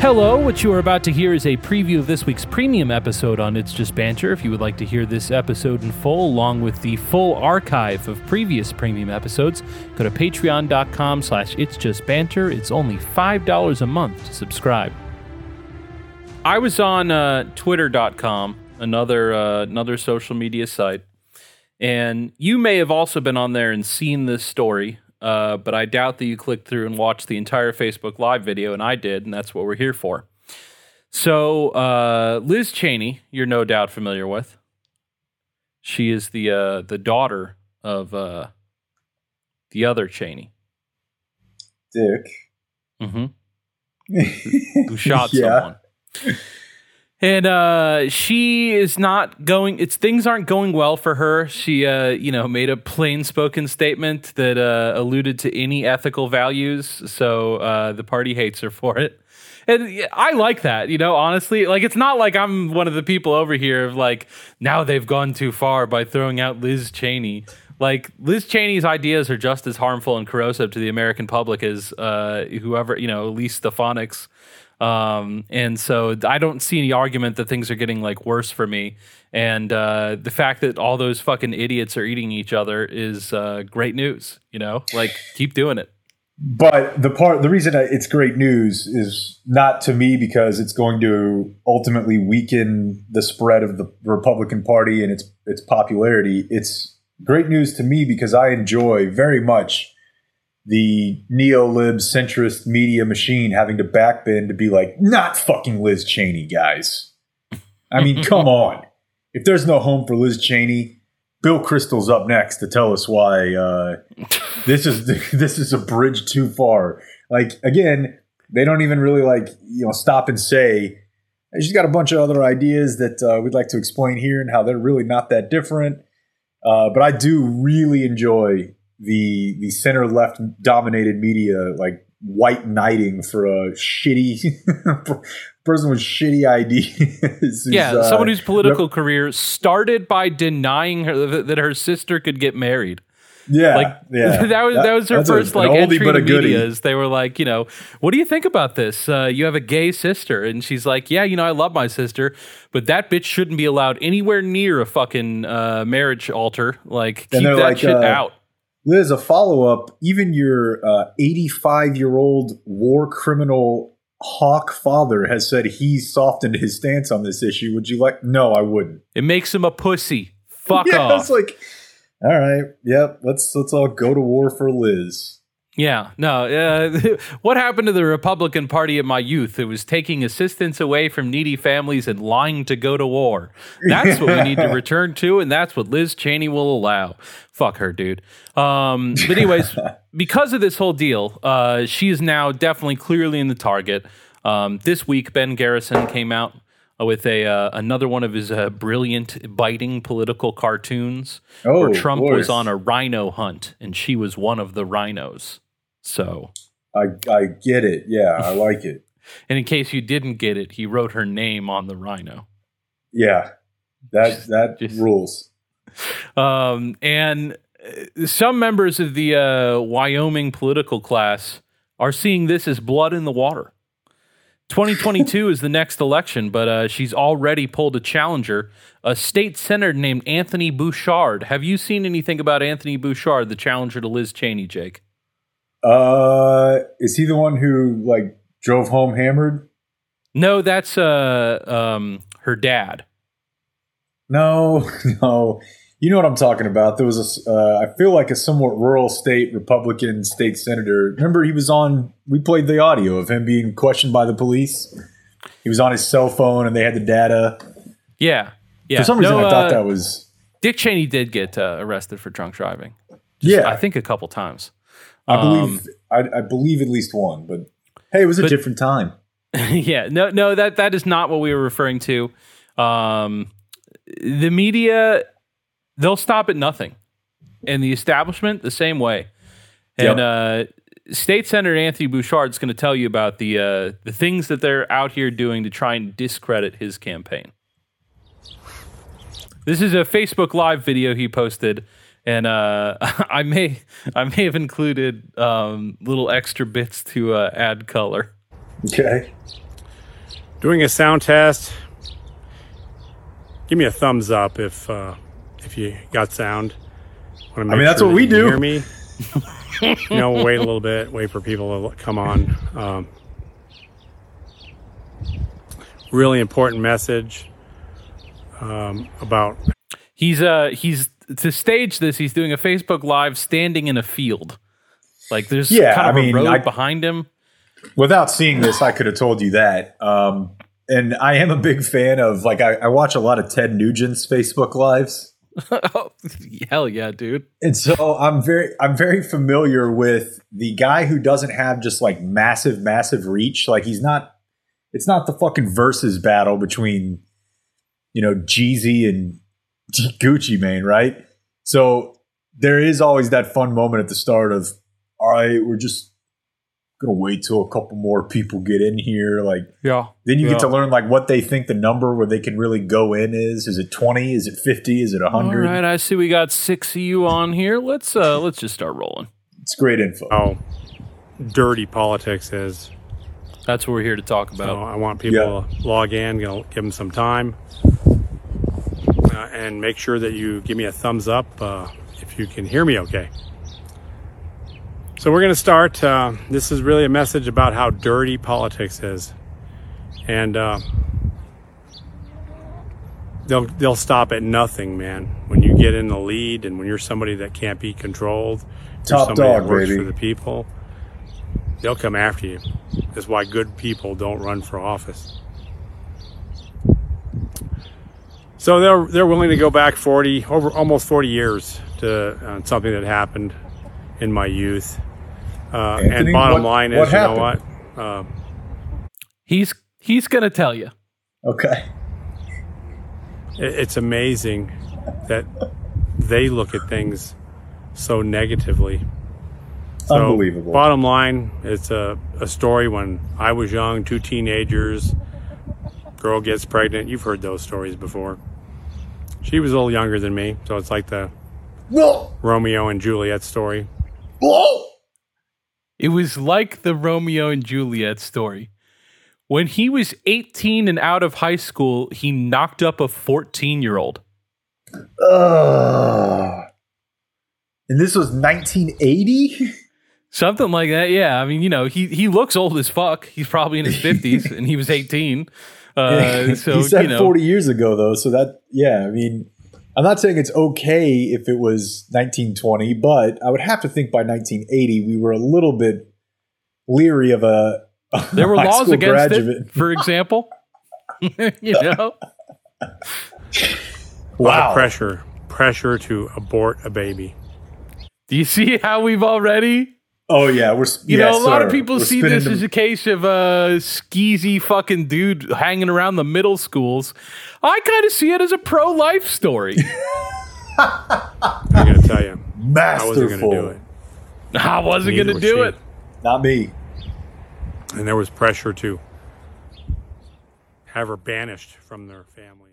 Hello, what you are about to hear is a preview of this week's premium episode on It's Just Banter. If you would like to hear this episode in full, along with the full archive of previous premium episodes, go to patreon.com slash It's Just Banter. It's only $5 a month to subscribe. I was on uh, twitter.com, another, uh, another social media site, and you may have also been on there and seen this story uh, but I doubt that you clicked through and watched the entire Facebook Live video, and I did, and that's what we're here for. So, uh, Liz Cheney, you're no doubt familiar with. She is the uh, the daughter of uh, the other Cheney. Dick. Mm-hmm. Who shot someone. And uh, she is not going. It's things aren't going well for her. She, uh, you know, made a plain-spoken statement that uh, alluded to any ethical values. So uh, the party hates her for it, and I like that. You know, honestly, like it's not like I'm one of the people over here of like now they've gone too far by throwing out Liz Cheney. Like Liz Cheney's ideas are just as harmful and corrosive to the American public as uh, whoever you know, at Elise Stefanik's um, and so I don't see any argument that things are getting like worse for me. And uh, the fact that all those fucking idiots are eating each other is uh, great news. You know, like keep doing it. But the part, the reason it's great news is not to me because it's going to ultimately weaken the spread of the Republican Party and its its popularity. It's great news to me because I enjoy very much the neo-lib centrist media machine having to backbend to be like, not fucking Liz Cheney, guys. I mean, come on. If there's no home for Liz Cheney, Bill Kristol's up next to tell us why uh, this is this is a bridge too far. Like again, they don't even really like you know stop and say. She's got a bunch of other ideas that uh, we'd like to explain here and how they're really not that different. Uh, but I do really enjoy the the center left dominated media like white knighting for a shitty person with shitty ideas. yeah, uh, someone whose political rep- career started by denying her that her sister could get married. Yeah, like yeah. that was that was her first a, like entry to media. Is they were like, you know, what do you think about this? Uh, you have a gay sister, and she's like, yeah, you know, I love my sister, but that bitch shouldn't be allowed anywhere near a fucking uh, marriage altar. Like, keep that like, shit uh, out. Liz, a follow up, even your 85 uh, year old war criminal hawk father has said he's softened his stance on this issue. Would you like? No, I wouldn't. It makes him a pussy. Fuck yeah, off. It's like, all right, yep. Let's let's all go to war for Liz. Yeah, no. Uh, what happened to the Republican Party of my youth? It was taking assistance away from needy families and lying to go to war. That's what we need to return to, and that's what Liz Cheney will allow. Fuck her, dude. Um, but anyways, because of this whole deal, uh, she is now definitely clearly in the target. Um, this week, Ben Garrison came out with a uh, another one of his uh, brilliant, biting political cartoons, oh, where Trump was on a rhino hunt and she was one of the rhinos. So I I get it. Yeah, I like it. and in case you didn't get it, he wrote her name on the rhino. Yeah, that that Just, rules. Um, and uh, some members of the uh, Wyoming political class are seeing this as blood in the water. 2022 is the next election, but uh, she's already pulled a challenger, a state senator named Anthony Bouchard. Have you seen anything about Anthony Bouchard, the challenger to Liz Cheney, Jake? Uh, is he the one who like drove home hammered? No, that's uh um her dad. No, no. You know what I'm talking about. There was a, uh, I feel like a somewhat rural state Republican state senator. Remember, he was on. We played the audio of him being questioned by the police. He was on his cell phone, and they had the data. Yeah, yeah. For some reason, no, I thought uh, that was Dick Cheney did get uh, arrested for drunk driving. Just, yeah, I think a couple times. I believe um, I, I, believe at least one, but hey, it was a but, different time. yeah, no, no, that that is not what we were referring to. Um, the media, they'll stop at nothing, and the establishment the same way. And yep. uh, State Senator Anthony Bouchard is going to tell you about the uh, the things that they're out here doing to try and discredit his campaign. This is a Facebook Live video he posted and uh, I may I may have included um, little extra bits to uh, add color. Okay. Doing a sound test. Give me a thumbs up if uh, if you got sound. I mean, that's what we do. Hear me. you know, wait a little bit. Wait for people to come on. Um, really important message um, about. He's uh he's to stage this. He's doing a Facebook live standing in a field. Like there's Yeah, kind of I a mean, road I- behind him. Without seeing this, I could have told you that. Um, and I am a big fan of like I, I watch a lot of Ted Nugent's Facebook lives. Oh, Hell yeah, dude. And so I'm very I'm very familiar with the guy who doesn't have just like massive massive reach. Like he's not it's not the fucking versus battle between you know Jeezy and Gucci Mane, right? So there is always that fun moment at the start of all right, we're just gonna wait till a couple more people get in here. Like Yeah. then you Yeah. get to learn like what they think the number where they can really go in is. Is it twenty? Is it fifty? Is it All hundred? right, I see we got six of you on here. Let's uh let's just start rolling. It's great info. Oh, dirty politics is. That's what we're here to talk So about. I want people to log in, you know, give them some time, uh, and make sure that you give me a thumbs up uh, if you can hear me okay. So we're going to start. Uh, this is really a message about how dirty politics is, and uh, they'll they'll stop at nothing, man. When you get in the lead, and when you're somebody that can't be controlled, Top somebody dog, that works baby. for the people. They'll come after you. That's why good people don't run for office. So they're they're willing to go back 40 over almost 40 years to uh, something that happened in my youth. Uh, and bottom what- line is, what you know what? Uh, He's he's gonna tell you. Okay. it- it's amazing that they look at things so negatively. So, Unbelievable. Bottom line, it's a, a story when I was young, two teenagers, girl gets pregnant. You've heard those stories before. She was a little younger than me, so it's like the Whoa! Romeo and Juliet story. Whoa! It was like the Romeo and Juliet story. When he was 18 and out of high school, he knocked up a 14 year old. And this was 1980? Something like that. Yeah. I mean, you know, he, he looks old as fuck. He's probably in his 50s and he was 18. Uh, so, he said you know, 40 years ago, though. So that, yeah, I mean, I'm not saying it's okay if it was 1920, but I would have to think by 1980 we were a little bit leery of a. a there were high laws against graduate. it, for example. you know? A lot of Wow. pressure, pressure to abort a baby. Do you see how we've already Oh, yeah. We're, You yes, know, a lot of people We're see this the- as a case of a skeezy fucking dude hanging around the middle schools. I kind of see it as a pro life story. I'm going to tell you, I wasn't going masterful. to do it. I wasn't Neither going to was do she. it. Not me. And there was pressure to have her banished from their family.